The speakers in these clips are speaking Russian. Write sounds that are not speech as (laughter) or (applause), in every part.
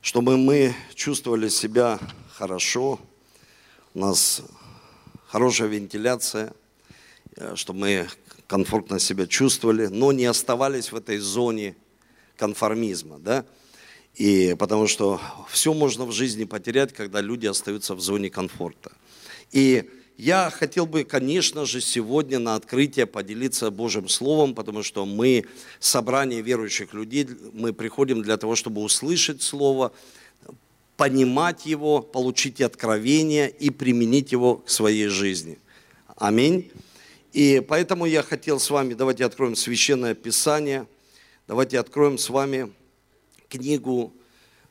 чтобы мы чувствовали себя хорошо, у нас хорошая вентиляция, э, чтобы мы комфортно себя чувствовали, но не оставались в этой зоне конформизма, да? И потому что все можно в жизни потерять, когда люди остаются в зоне комфорта. И я хотел бы, конечно же, сегодня на открытие поделиться Божьим Словом, потому что мы, собрание верующих людей, мы приходим для того, чтобы услышать Слово, понимать его, получить откровение и применить его к своей жизни. Аминь. И поэтому я хотел с вами, давайте откроем Священное Писание, давайте откроем с вами книгу,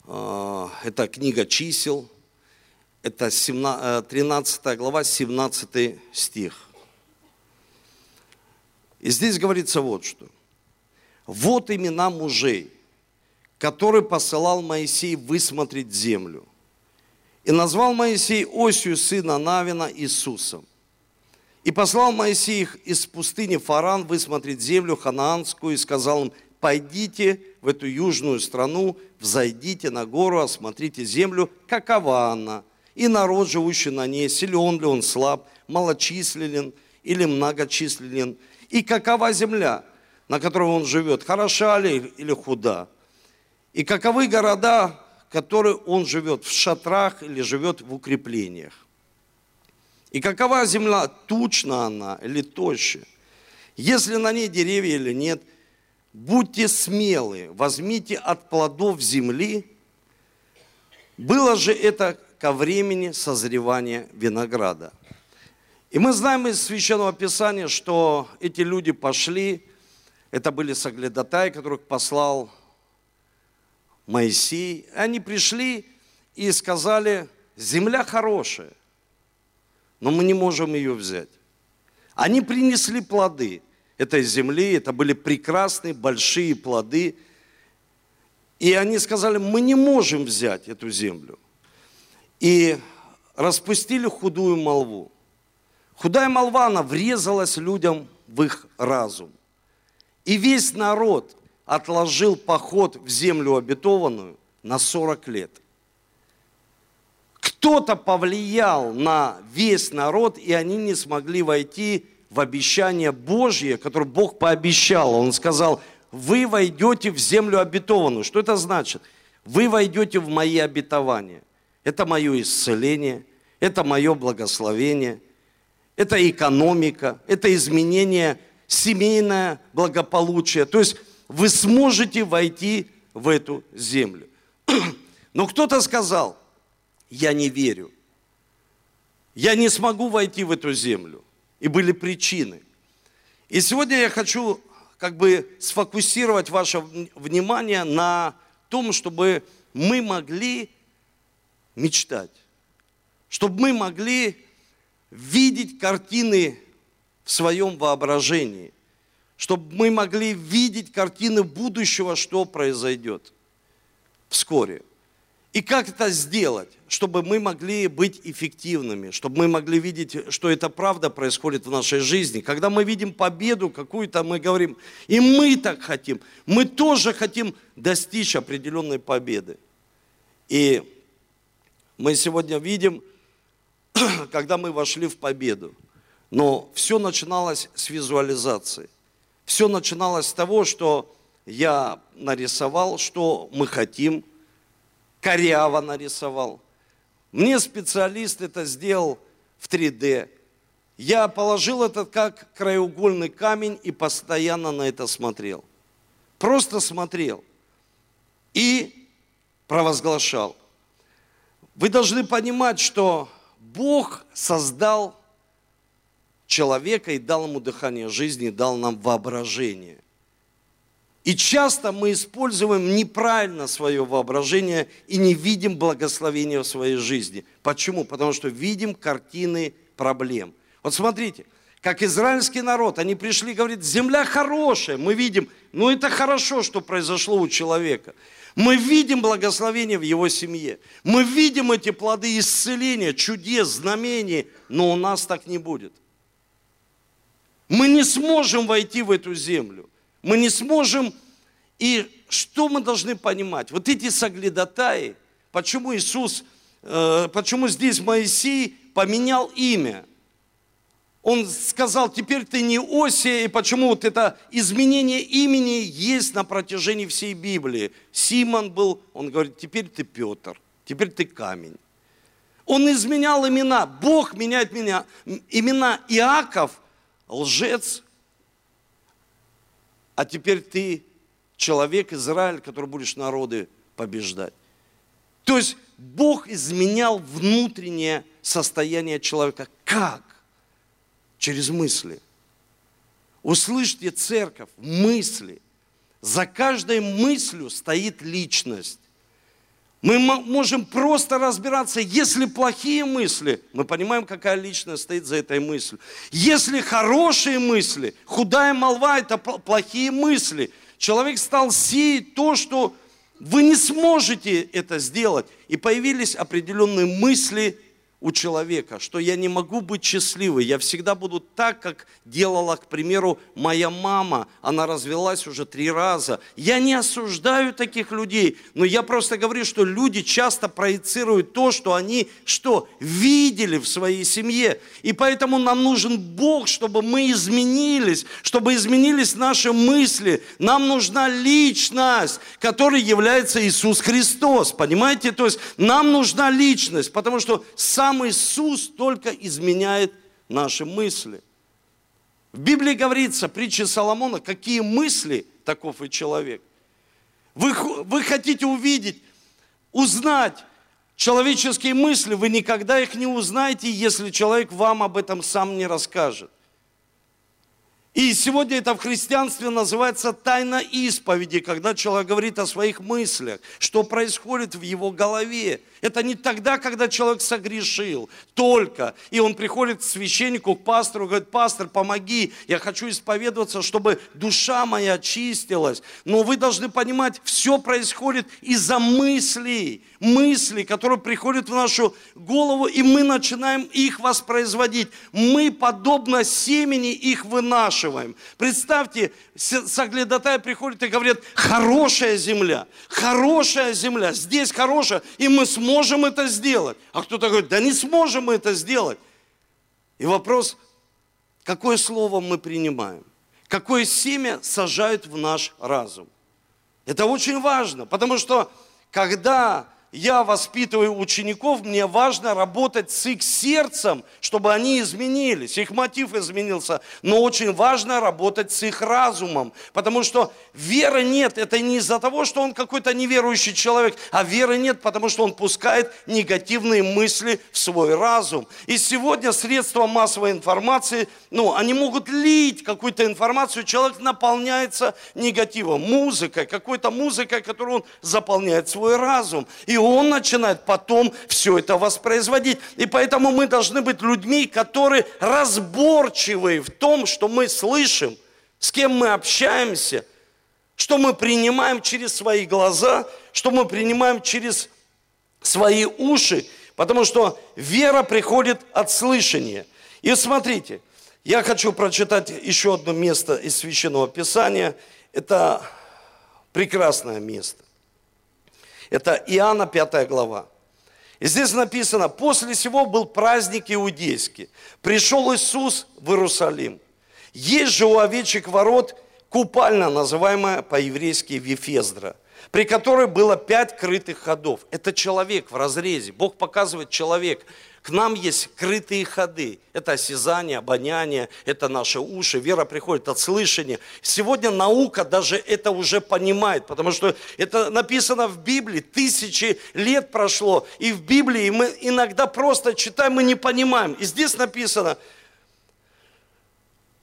э, это книга чисел, это 13 э, глава, 17 стих. И здесь говорится вот что. Вот имена мужей, который посылал Моисей высмотреть землю. И назвал Моисей Осию сына Навина Иисусом. И послал Моисей их из пустыни Фаран высмотреть землю ханаанскую и сказал им, пойдите в эту южную страну, взойдите на гору, осмотрите землю, какова она, и народ, живущий на ней, силен ли он, слаб, малочисленен или многочисленен, и какова земля, на которой он живет, хороша ли или худа. И каковы города, в которых он живет, в шатрах или живет в укреплениях. И какова земля, тучна она или тоща. Если на ней деревья или нет, будьте смелы, возьмите от плодов земли. Было же это ко времени созревания винограда. И мы знаем из Священного Писания, что эти люди пошли, это были соглядатаи, которых послал Моисей. Они пришли и сказали, земля хорошая, но мы не можем ее взять. Они принесли плоды этой земли, это были прекрасные большие плоды. И они сказали, мы не можем взять эту землю. И распустили худую молву. Худая молва, она врезалась людям в их разум. И весь народ отложил поход в землю обетованную на 40 лет. Кто-то повлиял на весь народ, и они не смогли войти в обещание Божье, которое Бог пообещал. Он сказал, вы войдете в землю обетованную. Что это значит? Вы войдете в мои обетования. Это мое исцеление, это мое благословение, это экономика, это изменение семейное благополучие. То есть вы сможете войти в эту землю. (clears throat) Но кто-то сказал, я не верю. Я не смогу войти в эту землю. И были причины. И сегодня я хочу как бы сфокусировать ваше внимание на том, чтобы мы могли мечтать, чтобы мы могли видеть картины в своем воображении, чтобы мы могли видеть картины будущего, что произойдет вскоре. И как это сделать, чтобы мы могли быть эффективными, чтобы мы могли видеть, что это правда происходит в нашей жизни. Когда мы видим победу какую-то, мы говорим, и мы так хотим, мы тоже хотим достичь определенной победы. И мы сегодня видим, (clears throat) когда мы вошли в победу, но все начиналось с визуализации. Все начиналось с того, что я нарисовал, что мы хотим, коряво нарисовал. Мне специалист это сделал в 3D. Я положил это как краеугольный камень и постоянно на это смотрел. Просто смотрел и провозглашал. Вы должны понимать, что Бог создал человека и дал ему дыхание жизни, дал нам воображение. И часто мы используем неправильно свое воображение и не видим благословения в своей жизни. Почему? Потому что видим картины проблем. Вот смотрите, как израильский народ, они пришли, говорят, земля хорошая, мы видим, ну это хорошо, что произошло у человека. Мы видим благословение в его семье. Мы видим эти плоды исцеления, чудес, знамений, но у нас так не будет. Мы не сможем войти в эту землю. Мы не сможем. И что мы должны понимать? Вот эти соглядатаи, почему Иисус, э, почему здесь Моисей поменял имя? Он сказал, теперь ты не Осия, и почему вот это изменение имени есть на протяжении всей Библии. Симон был, он говорит, теперь ты Петр, теперь ты камень. Он изменял имена, Бог меняет меня, имена Иаков, лжец, а теперь ты человек, Израиль, который будешь народы побеждать. То есть Бог изменял внутреннее состояние человека. Как? Через мысли. Услышьте, церковь, мысли. За каждой мыслью стоит личность. Мы можем просто разбираться, если плохие мысли, мы понимаем, какая личность стоит за этой мыслью. Если хорошие мысли, худая молва – это плохие мысли. Человек стал сеять то, что вы не сможете это сделать. И появились определенные мысли, у человека, что я не могу быть счастливой, я всегда буду так, как делала, к примеру, моя мама, она развелась уже три раза. Я не осуждаю таких людей, но я просто говорю, что люди часто проецируют то, что они что? Видели в своей семье. И поэтому нам нужен Бог, чтобы мы изменились, чтобы изменились наши мысли. Нам нужна личность, которой является Иисус Христос. Понимаете? То есть нам нужна личность, потому что сам сам Иисус только изменяет наши мысли. В Библии говорится, притча Соломона, какие мысли, таков и человек. Вы, вы хотите увидеть, узнать человеческие мысли, вы никогда их не узнаете, если человек вам об этом сам не расскажет. И сегодня это в христианстве называется тайна исповеди, когда человек говорит о своих мыслях, что происходит в его голове. Это не тогда, когда человек согрешил, только. И он приходит к священнику, к пастору, говорит, пастор, помоги, я хочу исповедоваться, чтобы душа моя очистилась. Но вы должны понимать, все происходит из-за мыслей, мыслей, которые приходят в нашу голову, и мы начинаем их воспроизводить. Мы, подобно семени, их вынашиваем. Представьте, соглядатай приходит и говорит, хорошая земля, хорошая земля, здесь хорошая, и мы сможем это сделать. А кто-то говорит, да не сможем мы это сделать. И вопрос, какое слово мы принимаем? Какое семя сажают в наш разум? Это очень важно, потому что когда я воспитываю учеников, мне важно работать с их сердцем, чтобы они изменились, их мотив изменился. Но очень важно работать с их разумом, потому что веры нет. Это не из-за того, что он какой-то неверующий человек, а веры нет, потому что он пускает негативные мысли в свой разум. И сегодня средства массовой информации, ну, они могут лить какую-то информацию, человек наполняется негативом, музыкой, какой-то музыкой, которую он заполняет свой разум. И он начинает потом все это воспроизводить. И поэтому мы должны быть людьми, которые разборчивы в том, что мы слышим, с кем мы общаемся, что мы принимаем через свои глаза, что мы принимаем через свои уши, потому что вера приходит от слышания. И смотрите, я хочу прочитать еще одно место из Священного Писания. Это прекрасное место. Это Иоанна 5 глава. И здесь написано, после всего был праздник иудейский. Пришел Иисус в Иерусалим. Есть же у овечек ворот купальня, называемая по-еврейски Вифездра, при которой было пять крытых ходов. Это человек в разрезе. Бог показывает человек. К нам есть крытые ходы. Это осязание, обоняние, это наши уши. Вера приходит от слышания. Сегодня наука даже это уже понимает, потому что это написано в Библии. Тысячи лет прошло. И в Библии мы иногда просто читаем, мы не понимаем. И здесь написано –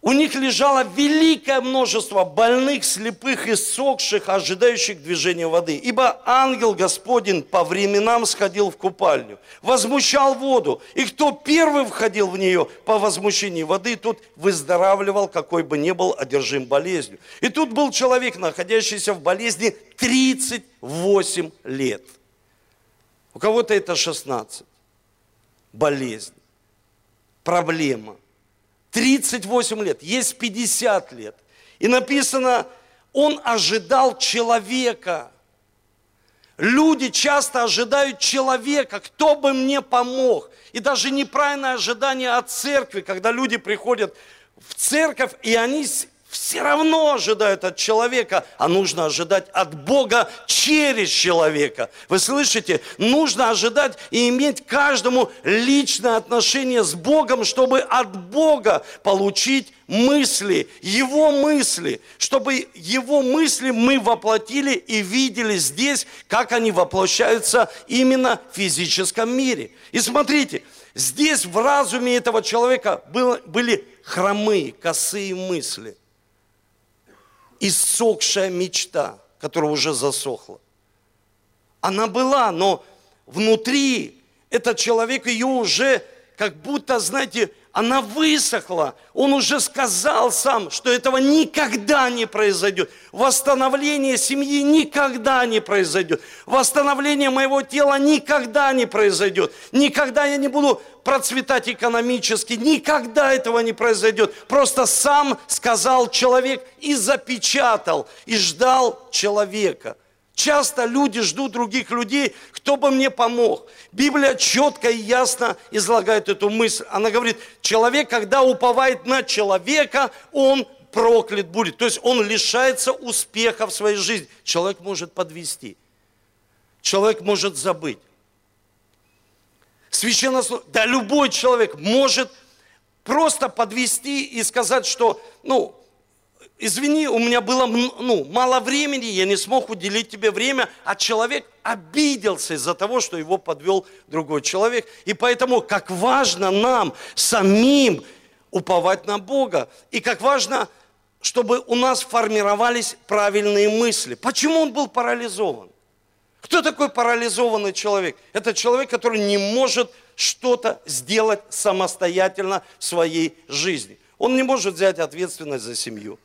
у них лежало великое множество больных, слепых и сохших, ожидающих движения воды. Ибо ангел Господень по временам сходил в купальню, возмущал воду. И кто первый входил в нее по возмущении воды, тот выздоравливал, какой бы ни был одержим болезнью. И тут был человек, находящийся в болезни 38 лет. У кого-то это 16. Болезнь, проблема – 38 лет, есть 50 лет. И написано, Он ожидал человека. Люди часто ожидают человека, кто бы мне помог. И даже неправильное ожидание от церкви, когда люди приходят в церковь, и они все равно ожидают от человека, а нужно ожидать от Бога через человека. Вы слышите? Нужно ожидать и иметь каждому личное отношение с Богом, чтобы от Бога получить мысли, Его мысли, чтобы Его мысли мы воплотили и видели здесь, как они воплощаются именно в физическом мире. И смотрите, здесь в разуме этого человека были хромые, косые мысли – иссохшая мечта, которая уже засохла. Она была, но внутри этот человек ее уже как будто, знаете, она высохла. Он уже сказал сам, что этого никогда не произойдет. Восстановление семьи никогда не произойдет. Восстановление моего тела никогда не произойдет. Никогда я не буду процветать экономически. Никогда этого не произойдет. Просто сам сказал человек и запечатал, и ждал человека – Часто люди ждут других людей, кто бы мне помог. Библия четко и ясно излагает эту мысль. Она говорит, человек, когда уповает на человека, он проклят будет. То есть он лишается успеха в своей жизни. Человек может подвести. Человек может забыть. Священнослов... Да любой человек может просто подвести и сказать, что, ну, извини, у меня было ну, мало времени, я не смог уделить тебе время, а человек обиделся из-за того, что его подвел другой человек. И поэтому, как важно нам самим уповать на Бога, и как важно, чтобы у нас формировались правильные мысли. Почему он был парализован? Кто такой парализованный человек? Это человек, который не может что-то сделать самостоятельно в своей жизни. Он не может взять ответственность за семью.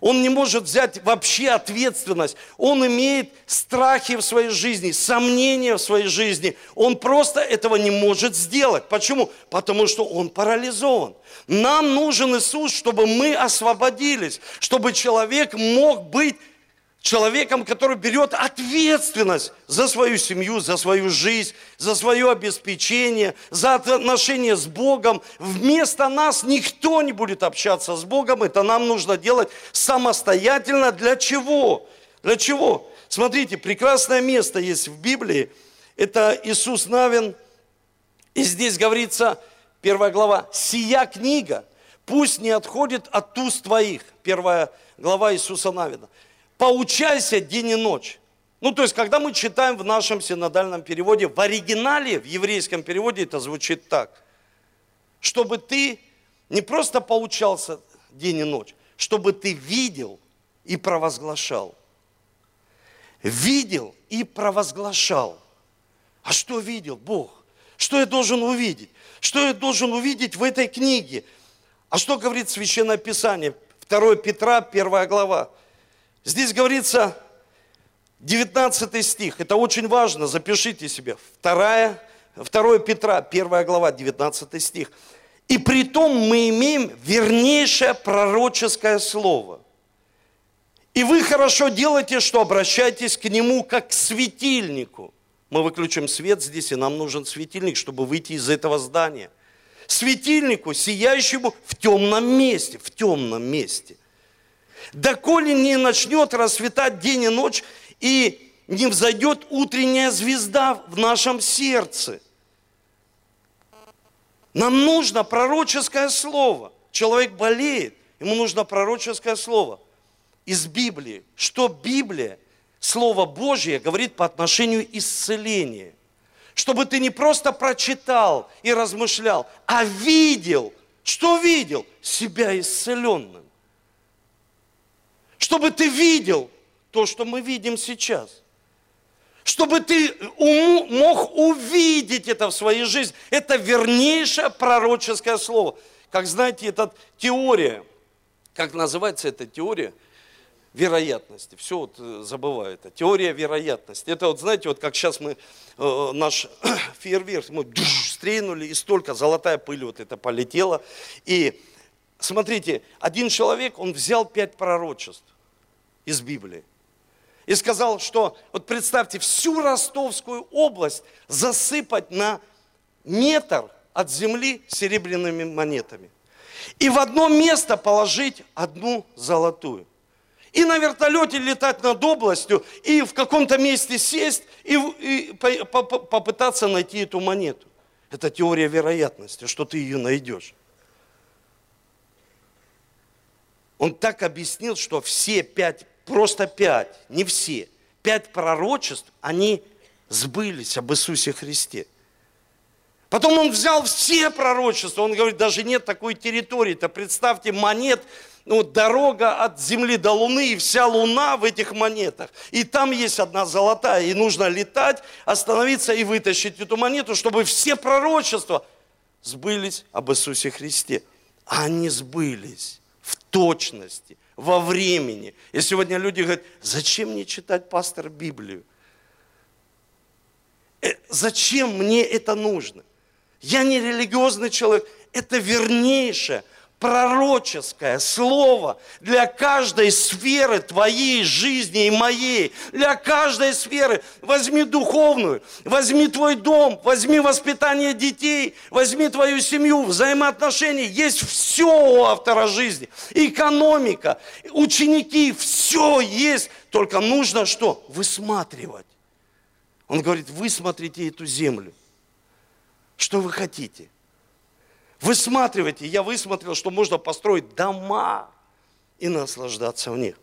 Он не может взять вообще ответственность. Он имеет страхи в своей жизни, сомнения в своей жизни. Он просто этого не может сделать. Почему? Потому что он парализован. Нам нужен Иисус, чтобы мы освободились, чтобы человек мог быть человеком, который берет ответственность за свою семью, за свою жизнь, за свое обеспечение, за отношения с Богом. Вместо нас никто не будет общаться с Богом, это нам нужно делать самостоятельно. Для чего? Для чего? Смотрите, прекрасное место есть в Библии. Это Иисус Навин. И здесь говорится, первая глава, «Сия книга пусть не отходит от уст твоих». Первая глава Иисуса Навина поучайся день и ночь. Ну, то есть, когда мы читаем в нашем синодальном переводе, в оригинале, в еврейском переводе это звучит так. Чтобы ты не просто поучался день и ночь, чтобы ты видел и провозглашал. Видел и провозглашал. А что видел Бог? Что я должен увидеть? Что я должен увидеть в этой книге? А что говорит Священное Писание? 2 Петра, 1 глава. Здесь говорится 19 стих. Это очень важно, запишите себе. 2, 2 Петра, 1 глава, 19 стих. И при том мы имеем вернейшее пророческое слово. И вы хорошо делаете, что обращаетесь к нему как к светильнику. Мы выключим свет здесь, и нам нужен светильник, чтобы выйти из этого здания. Светильнику, сияющему в темном месте, в темном месте – доколе не начнет расцветать день и ночь, и не взойдет утренняя звезда в нашем сердце. Нам нужно пророческое слово. Человек болеет, ему нужно пророческое слово из Библии. Что Библия, Слово Божье, говорит по отношению исцеления. Чтобы ты не просто прочитал и размышлял, а видел. Что видел? Себя исцеленным чтобы ты видел то, что мы видим сейчас. Чтобы ты мог увидеть это в своей жизни. Это вернейшее пророческое слово. Как знаете, это теория. Как называется эта теория? вероятности. Все вот э, забываю это. Теория вероятности. Это вот, знаете, вот как сейчас мы, э, наш (coughs) фейерверк, мы стрельнули, и столько золотая пыль вот это полетела. И смотрите, один человек, он взял пять пророчеств из Библии. И сказал, что, вот представьте, всю Ростовскую область засыпать на метр от земли серебряными монетами. И в одно место положить одну золотую. И на вертолете летать над областью, и в каком-то месте сесть, и, и по, по, попытаться найти эту монету. Это теория вероятности, что ты ее найдешь. Он так объяснил, что все пять, просто пять, не все, пять пророчеств, они сбылись об Иисусе Христе. Потом он взял все пророчества, он говорит, даже нет такой территории-то, представьте, монет, ну, дорога от земли до луны, и вся луна в этих монетах. И там есть одна золотая, и нужно летать, остановиться и вытащить эту монету, чтобы все пророчества сбылись об Иисусе Христе. Они сбылись в точности, во времени. И сегодня люди говорят, зачем мне читать, пастор, Библию? Э, зачем мне это нужно? Я не религиозный человек. Это вернейшее – пророческое слово для каждой сферы твоей жизни и моей, для каждой сферы. Возьми духовную, возьми твой дом, возьми воспитание детей, возьми твою семью, взаимоотношения. Есть все у автора жизни. Экономика, ученики, все есть. Только нужно что? Высматривать. Он говорит, высмотрите эту землю. Что вы хотите? Высматривайте. Я высмотрел, что можно построить дома и наслаждаться в них.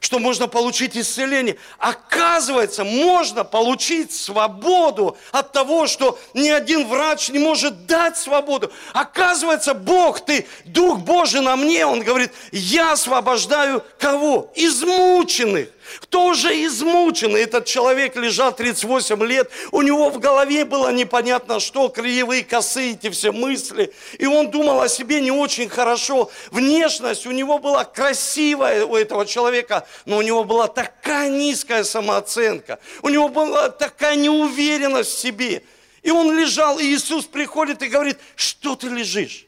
Что можно получить исцеление. Оказывается, можно получить свободу от того, что ни один врач не может дать свободу. Оказывается, Бог, ты, Дух Божий на мне, Он говорит, я освобождаю кого? Измученных. Кто уже измучен, этот человек лежал 38 лет, у него в голове было непонятно что, кривые косы, эти все мысли, и он думал о себе не очень хорошо. Внешность у него была красивая у этого человека, но у него была такая низкая самооценка, у него была такая неуверенность в себе. И он лежал, и Иисус приходит и говорит, что ты лежишь?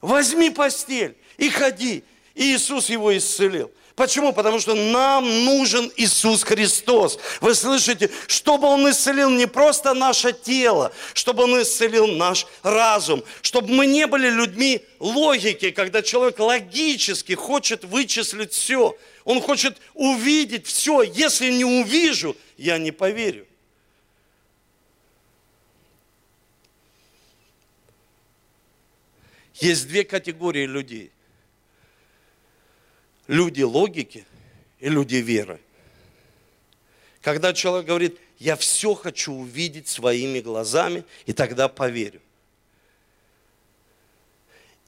Возьми постель и ходи. И Иисус его исцелил. Почему? Потому что нам нужен Иисус Христос. Вы слышите, чтобы Он исцелил не просто наше тело, чтобы Он исцелил наш разум, чтобы мы не были людьми логики, когда человек логически хочет вычислить все. Он хочет увидеть все. Если не увижу, я не поверю. Есть две категории людей – люди логики и люди веры. Когда человек говорит, я все хочу увидеть своими глазами, и тогда поверю.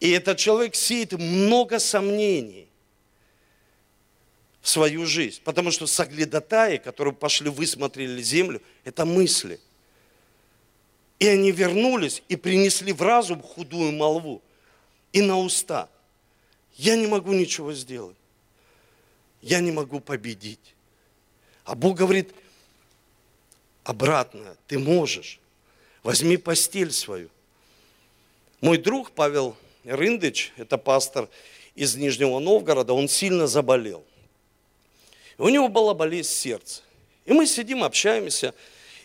И этот человек сеет много сомнений в свою жизнь. Потому что соглядатаи, которые пошли, высмотрели землю, это мысли. И они вернулись и принесли в разум худую молву и на уста. Я не могу ничего сделать я не могу победить. А Бог говорит, обратно, ты можешь. Возьми постель свою. Мой друг Павел Рындыч, это пастор из Нижнего Новгорода, он сильно заболел. И у него была болезнь сердца. И мы сидим, общаемся,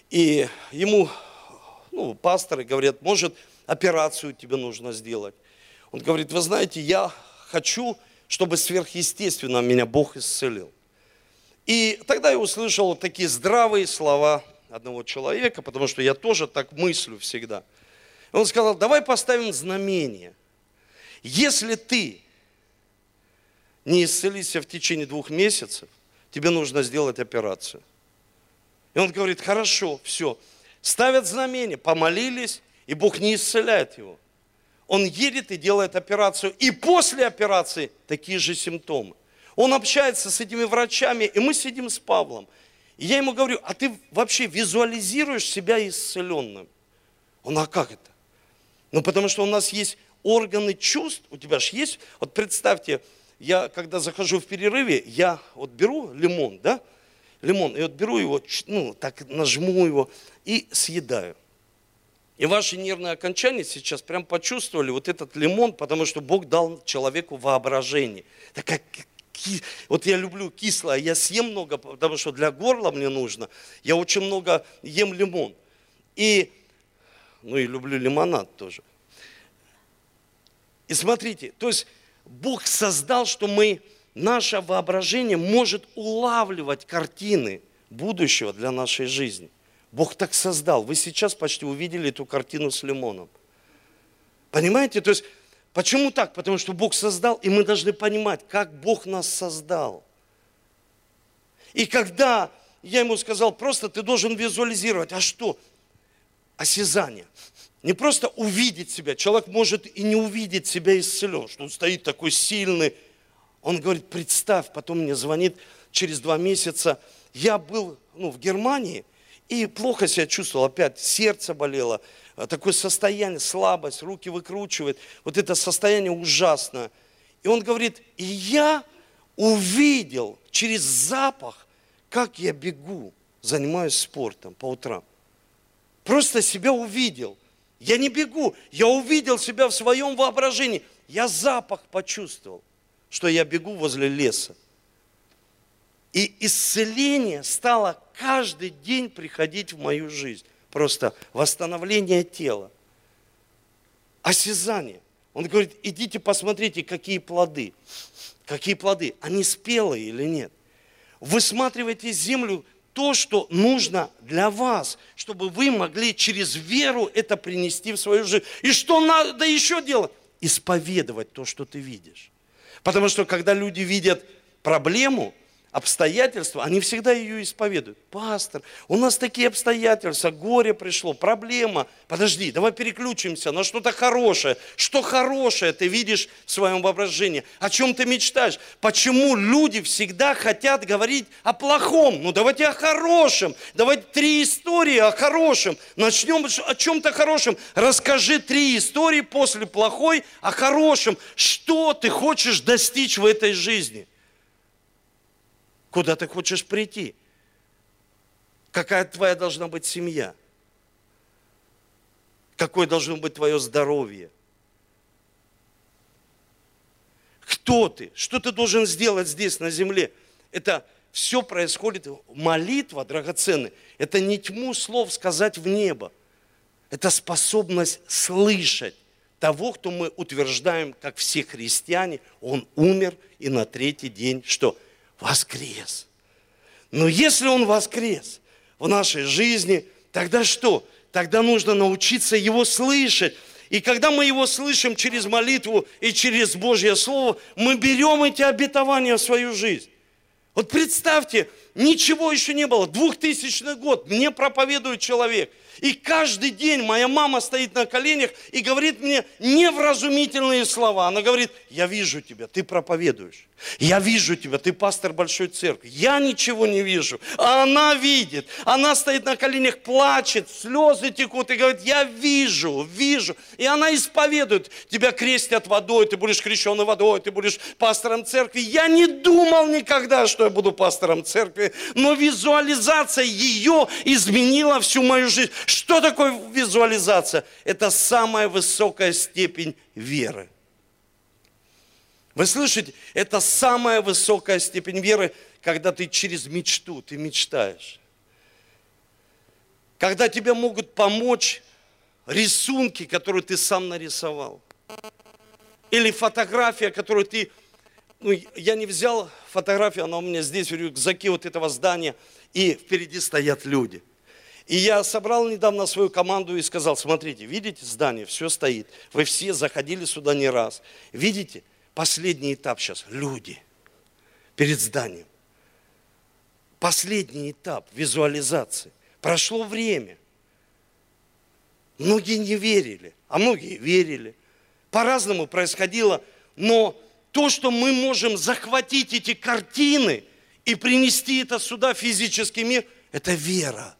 и ему, ну, пасторы говорят, может, операцию тебе нужно сделать. Он говорит, вы знаете, я хочу чтобы сверхъестественно меня Бог исцелил. И тогда я услышал такие здравые слова одного человека, потому что я тоже так мыслю всегда. Он сказал, давай поставим знамение. Если ты не исцелишься в течение двух месяцев, тебе нужно сделать операцию. И он говорит, хорошо, все. Ставят знамение, помолились, и Бог не исцеляет его он едет и делает операцию, и после операции такие же симптомы. Он общается с этими врачами, и мы сидим с Павлом. И я ему говорю, а ты вообще визуализируешь себя исцеленным? Он, а как это? Ну, потому что у нас есть органы чувств, у тебя же есть, вот представьте, я когда захожу в перерыве, я вот беру лимон, да, лимон, и вот беру его, ну, так нажму его и съедаю. И ваши нервные окончания сейчас прям почувствовали вот этот лимон, потому что Бог дал человеку воображение. Такая вот я люблю кислое, я съем много, потому что для горла мне нужно. Я очень много ем лимон. И, ну и люблю лимонад тоже. И смотрите, то есть Бог создал, что мы, наше воображение может улавливать картины будущего для нашей жизни. Бог так создал. Вы сейчас почти увидели эту картину с лимоном. Понимаете? То есть, почему так? Потому что Бог создал, и мы должны понимать, как Бог нас создал. И когда я ему сказал, просто ты должен визуализировать, а что? Осязание. Не просто увидеть себя. Человек может и не увидеть себя исцелен, что он стоит такой сильный. Он говорит, представь, потом мне звонит через два месяца. Я был ну, в Германии и плохо себя чувствовал, опять сердце болело, а, такое состояние, слабость, руки выкручивает. Вот это состояние ужасное. И он говорит, и я увидел через запах, как я бегу, занимаюсь спортом по утрам. Просто себя увидел. Я не бегу, я увидел себя в своем воображении. Я запах почувствовал, что я бегу возле леса. И исцеление стало каждый день приходить в мою жизнь. Просто восстановление тела. Осязание. Он говорит, идите посмотрите, какие плоды. Какие плоды? Они спелые или нет? Высматривайте землю, то, что нужно для вас, чтобы вы могли через веру это принести в свою жизнь. И что надо еще делать? Исповедовать то, что ты видишь. Потому что когда люди видят проблему, обстоятельства, они всегда ее исповедуют. Пастор, у нас такие обстоятельства, горе пришло, проблема. Подожди, давай переключимся на что-то хорошее. Что хорошее ты видишь в своем воображении? О чем ты мечтаешь? Почему люди всегда хотят говорить о плохом? Ну давайте о хорошем. Давайте три истории о хорошем. Начнем о чем-то хорошем. Расскажи три истории после плохой о хорошем. Что ты хочешь достичь в этой жизни? Куда ты хочешь прийти? Какая твоя должна быть семья? Какое должно быть твое здоровье? Кто ты? Что ты должен сделать здесь, на земле? Это все происходит, молитва драгоценная, это не тьму слов сказать в небо. Это способность слышать того, кто мы утверждаем, как все христиане, он умер и на третий день что? Воскрес. Но если Он воскрес в нашей жизни, тогда что? Тогда нужно научиться Его слышать. И когда мы Его слышим через молитву и через Божье Слово, мы берем эти обетования в свою жизнь. Вот представьте, ничего еще не было. Двухтысячный год, мне проповедует человек – и каждый день моя мама стоит на коленях и говорит мне невразумительные слова. Она говорит, я вижу тебя, ты проповедуешь. Я вижу тебя, ты пастор большой церкви. Я ничего не вижу. А она видит. Она стоит на коленях, плачет, слезы текут и говорит, я вижу, вижу. И она исповедует. Тебя крестят водой, ты будешь крещенной водой, ты будешь пастором церкви. Я не думал никогда, что я буду пастором церкви, но визуализация ее изменила всю мою жизнь. Что такое визуализация? Это самая высокая степень веры. Вы слышите? Это самая высокая степень веры, когда ты через мечту, ты мечтаешь. Когда тебе могут помочь рисунки, которые ты сам нарисовал. Или фотография, которую ты... Ну, я не взял фотографию, она у меня здесь в рюкзаке вот этого здания, и впереди стоят люди. И я собрал недавно свою команду и сказал, смотрите, видите здание, все стоит. Вы все заходили сюда не раз. Видите, последний этап сейчас, люди перед зданием. Последний этап визуализации. Прошло время. Многие не верили, а многие верили. По-разному происходило, но то, что мы можем захватить эти картины и принести это сюда, физический мир, это вера.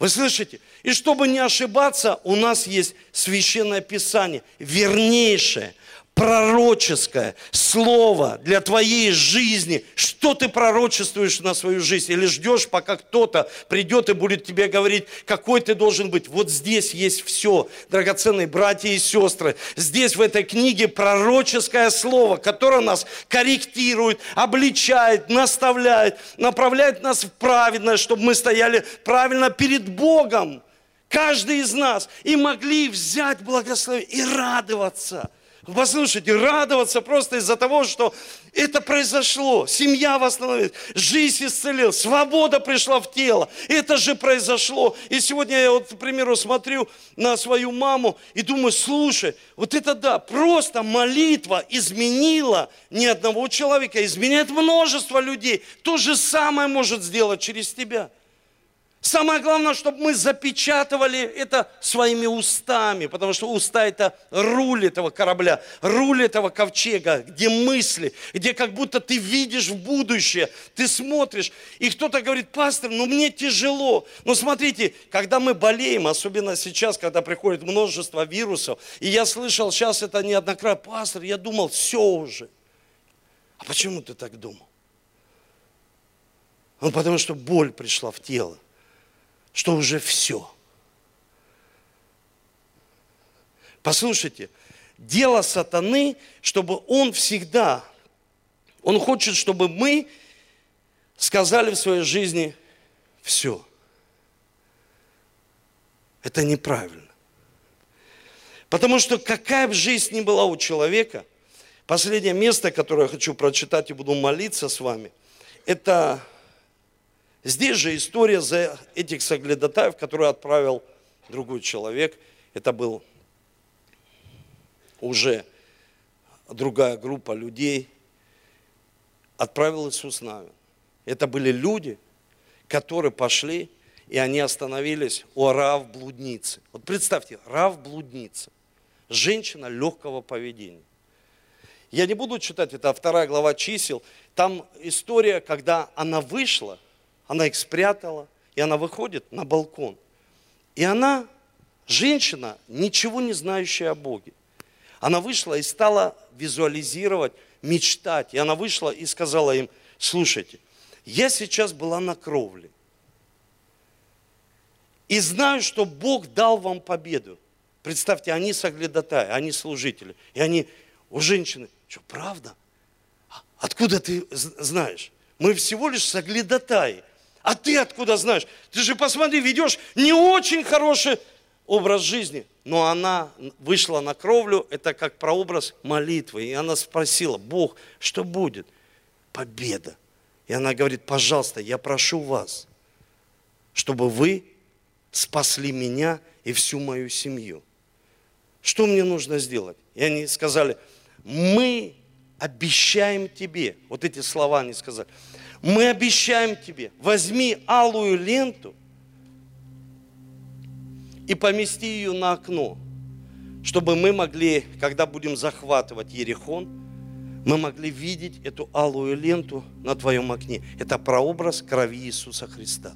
Вы слышите? И чтобы не ошибаться, у нас есть священное писание, вернейшее, пророческое слово для твоей жизни. Что ты пророчествуешь на свою жизнь? Или ждешь, пока кто-то придет и будет тебе говорить, какой ты должен быть? Вот здесь есть все, драгоценные братья и сестры. Здесь в этой книге пророческое слово, которое нас корректирует, обличает, наставляет, направляет нас в праведность, чтобы мы стояли правильно перед Богом. Каждый из нас. И могли взять благословение и радоваться – Послушайте, радоваться просто из-за того, что это произошло. Семья восстановилась, жизнь исцелилась, свобода пришла в тело. Это же произошло. И сегодня я вот, к примеру, смотрю на свою маму и думаю, слушай, вот это да, просто молитва изменила ни одного человека, изменяет множество людей. То же самое может сделать через тебя. Самое главное, чтобы мы запечатывали это своими устами, потому что уста это руль этого корабля, руль этого ковчега, где мысли, где как будто ты видишь в будущее, ты смотришь, и кто-то говорит, пастор, ну мне тяжело. Но смотрите, когда мы болеем, особенно сейчас, когда приходит множество вирусов, и я слышал сейчас это неоднократно, пастор, я думал, все уже. А почему ты так думал? Ну, потому что боль пришла в тело что уже все. Послушайте, дело сатаны, чтобы он всегда, он хочет, чтобы мы сказали в своей жизни все. Это неправильно. Потому что какая бы жизнь ни была у человека, последнее место, которое я хочу прочитать и буду молиться с вами, это Здесь же история за этих соглядатаев, которые отправил другой человек. Это был уже другая группа людей. Отправил Иисус Навин. Это были люди, которые пошли, и они остановились у Рав блудницы. Вот представьте, Рав блудница. Женщина легкого поведения. Я не буду читать, это вторая глава чисел. Там история, когда она вышла – она их спрятала, и она выходит на балкон. И она, женщина, ничего не знающая о Боге. Она вышла и стала визуализировать, мечтать. И она вышла и сказала им, слушайте, я сейчас была на кровле. И знаю, что Бог дал вам победу. Представьте, они соглядатаи, они служители. И они, у женщины, что, правда? Откуда ты знаешь? Мы всего лишь соглядатаи. А ты откуда знаешь? Ты же посмотри, ведешь не очень хороший образ жизни. Но она вышла на кровлю, это как прообраз молитвы. И она спросила, Бог, что будет? Победа. И она говорит, пожалуйста, я прошу вас, чтобы вы спасли меня и всю мою семью. Что мне нужно сделать? И они сказали, мы обещаем тебе, вот эти слова они сказали, мы обещаем тебе, возьми алую ленту и помести ее на окно, чтобы мы могли, когда будем захватывать Ерехон, мы могли видеть эту алую ленту на твоем окне. Это прообраз крови Иисуса Христа.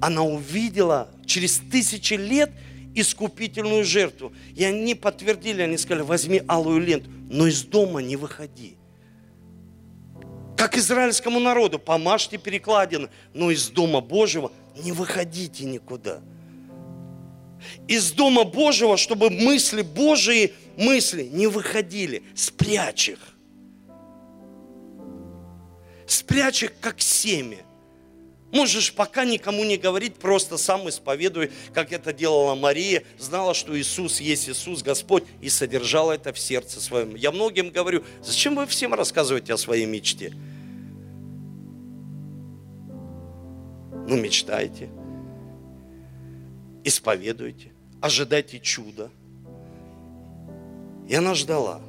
Она увидела через тысячи лет искупительную жертву. И они подтвердили, они сказали, возьми алую ленту, но из дома не выходи. Как израильскому народу, помажьте перекладины, но из Дома Божьего не выходите никуда. Из Дома Божьего, чтобы мысли Божьи, мысли не выходили, спрячь их. Спрячь их, как семя. Можешь пока никому не говорить, просто сам исповедуй, как это делала Мария, знала, что Иисус есть Иисус, Господь, и содержала это в сердце своем. Я многим говорю, зачем вы всем рассказываете о своей мечте? Ну, мечтайте, исповедуйте, ожидайте чуда. И она ждала.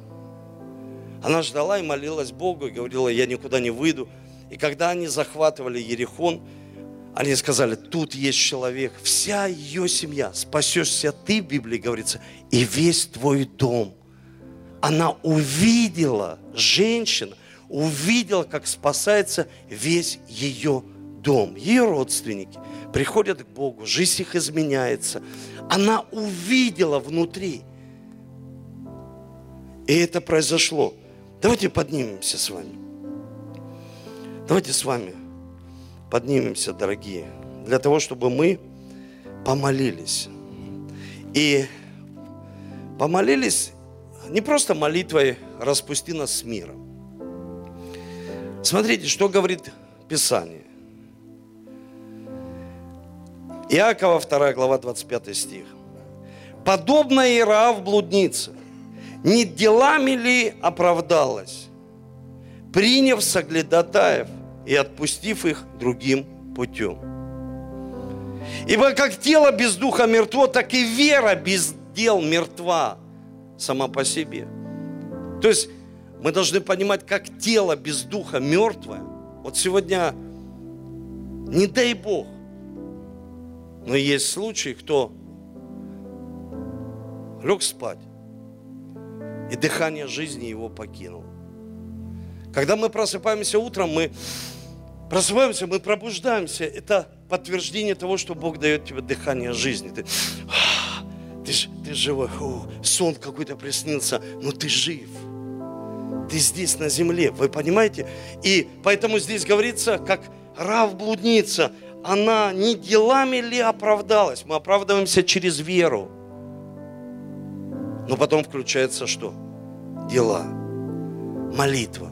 Она ждала и молилась Богу, и говорила, я никуда не выйду. И когда они захватывали Ерехон, они сказали, тут есть человек, вся ее семья, спасешься ты, в Библии говорится, и весь твой дом. Она увидела, женщина, увидела, как спасается весь ее дом. Ее родственники приходят к Богу, жизнь их изменяется. Она увидела внутри. И это произошло. Давайте поднимемся с вами. Давайте с вами поднимемся, дорогие, для того, чтобы мы помолились. И помолились не просто молитвой «распусти нас с миром». Смотрите, что говорит Писание. Иакова 2 глава 25 стих. Подобно Ирав блудница, не делами ли оправдалась, приняв соглядатаев и отпустив их другим путем? Ибо как тело без духа мертво, так и вера без дел мертва сама по себе. То есть мы должны понимать, как тело без духа мертвое. Вот сегодня, не дай Бог, но есть случаи, кто лег спать, и дыхание жизни его покинуло. Когда мы просыпаемся утром, мы просыпаемся, мы пробуждаемся. Это подтверждение того, что Бог дает тебе дыхание жизни. Ты, ты, ты живой, О, сон какой-то приснился, но ты жив. Ты здесь на земле, вы понимаете? И поэтому здесь говорится, как Рав блудница, она не делами ли оправдалась? Мы оправдываемся через веру. Но потом включается что? Дела. Молитва.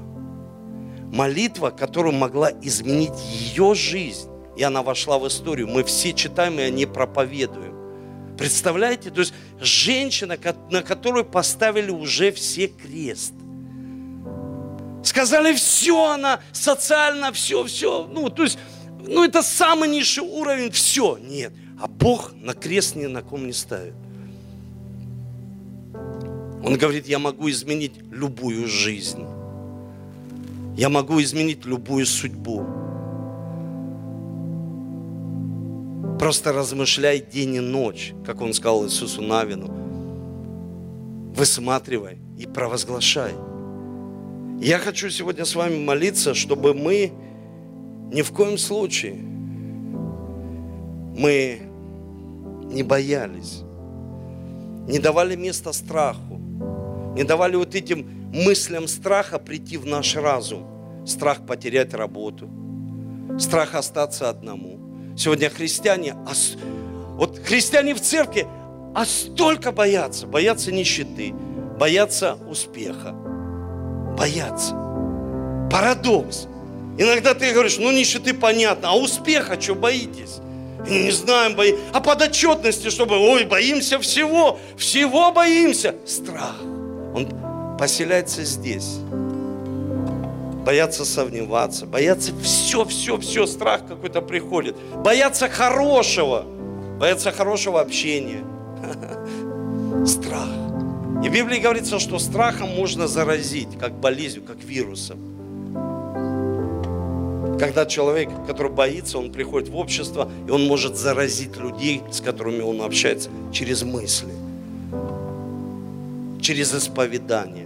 Молитва, которая могла изменить ее жизнь. И она вошла в историю. Мы все читаем и о ней проповедуем. Представляете? То есть женщина, на которую поставили уже все крест. Сказали, все она, социально, все, все. Ну, то есть, ну, это самый низший уровень, все. Нет. А Бог на крест ни на ком не ставит. Он говорит, я могу изменить любую жизнь. Я могу изменить любую судьбу. Просто размышляй день и ночь, как он сказал Иисусу Навину. Высматривай и провозглашай. Я хочу сегодня с вами молиться, чтобы мы ни в коем случае мы не боялись, не давали места страху, не давали вот этим мыслям страха прийти в наш разум. Страх потерять работу, страх остаться одному. Сегодня христиане, вот христиане в церкви, а столько боятся. Боятся нищеты, боятся успеха, боятся. Парадокс. Иногда ты говоришь, ну нищеты понятно, а успеха что боитесь? Не знаем, бои. А подотчетности, чтобы, ой, боимся всего, всего боимся. Страх. Он поселяется здесь. Боятся сомневаться, боятся все, все, все, страх какой-то приходит. Боятся хорошего, боятся хорошего общения. (laughs) Страх. И в Библии говорится, что страхом можно заразить, как болезнью, как вирусом. Когда человек, который боится, он приходит в общество, и он может заразить людей, с которыми он общается, через мысли через исповедание.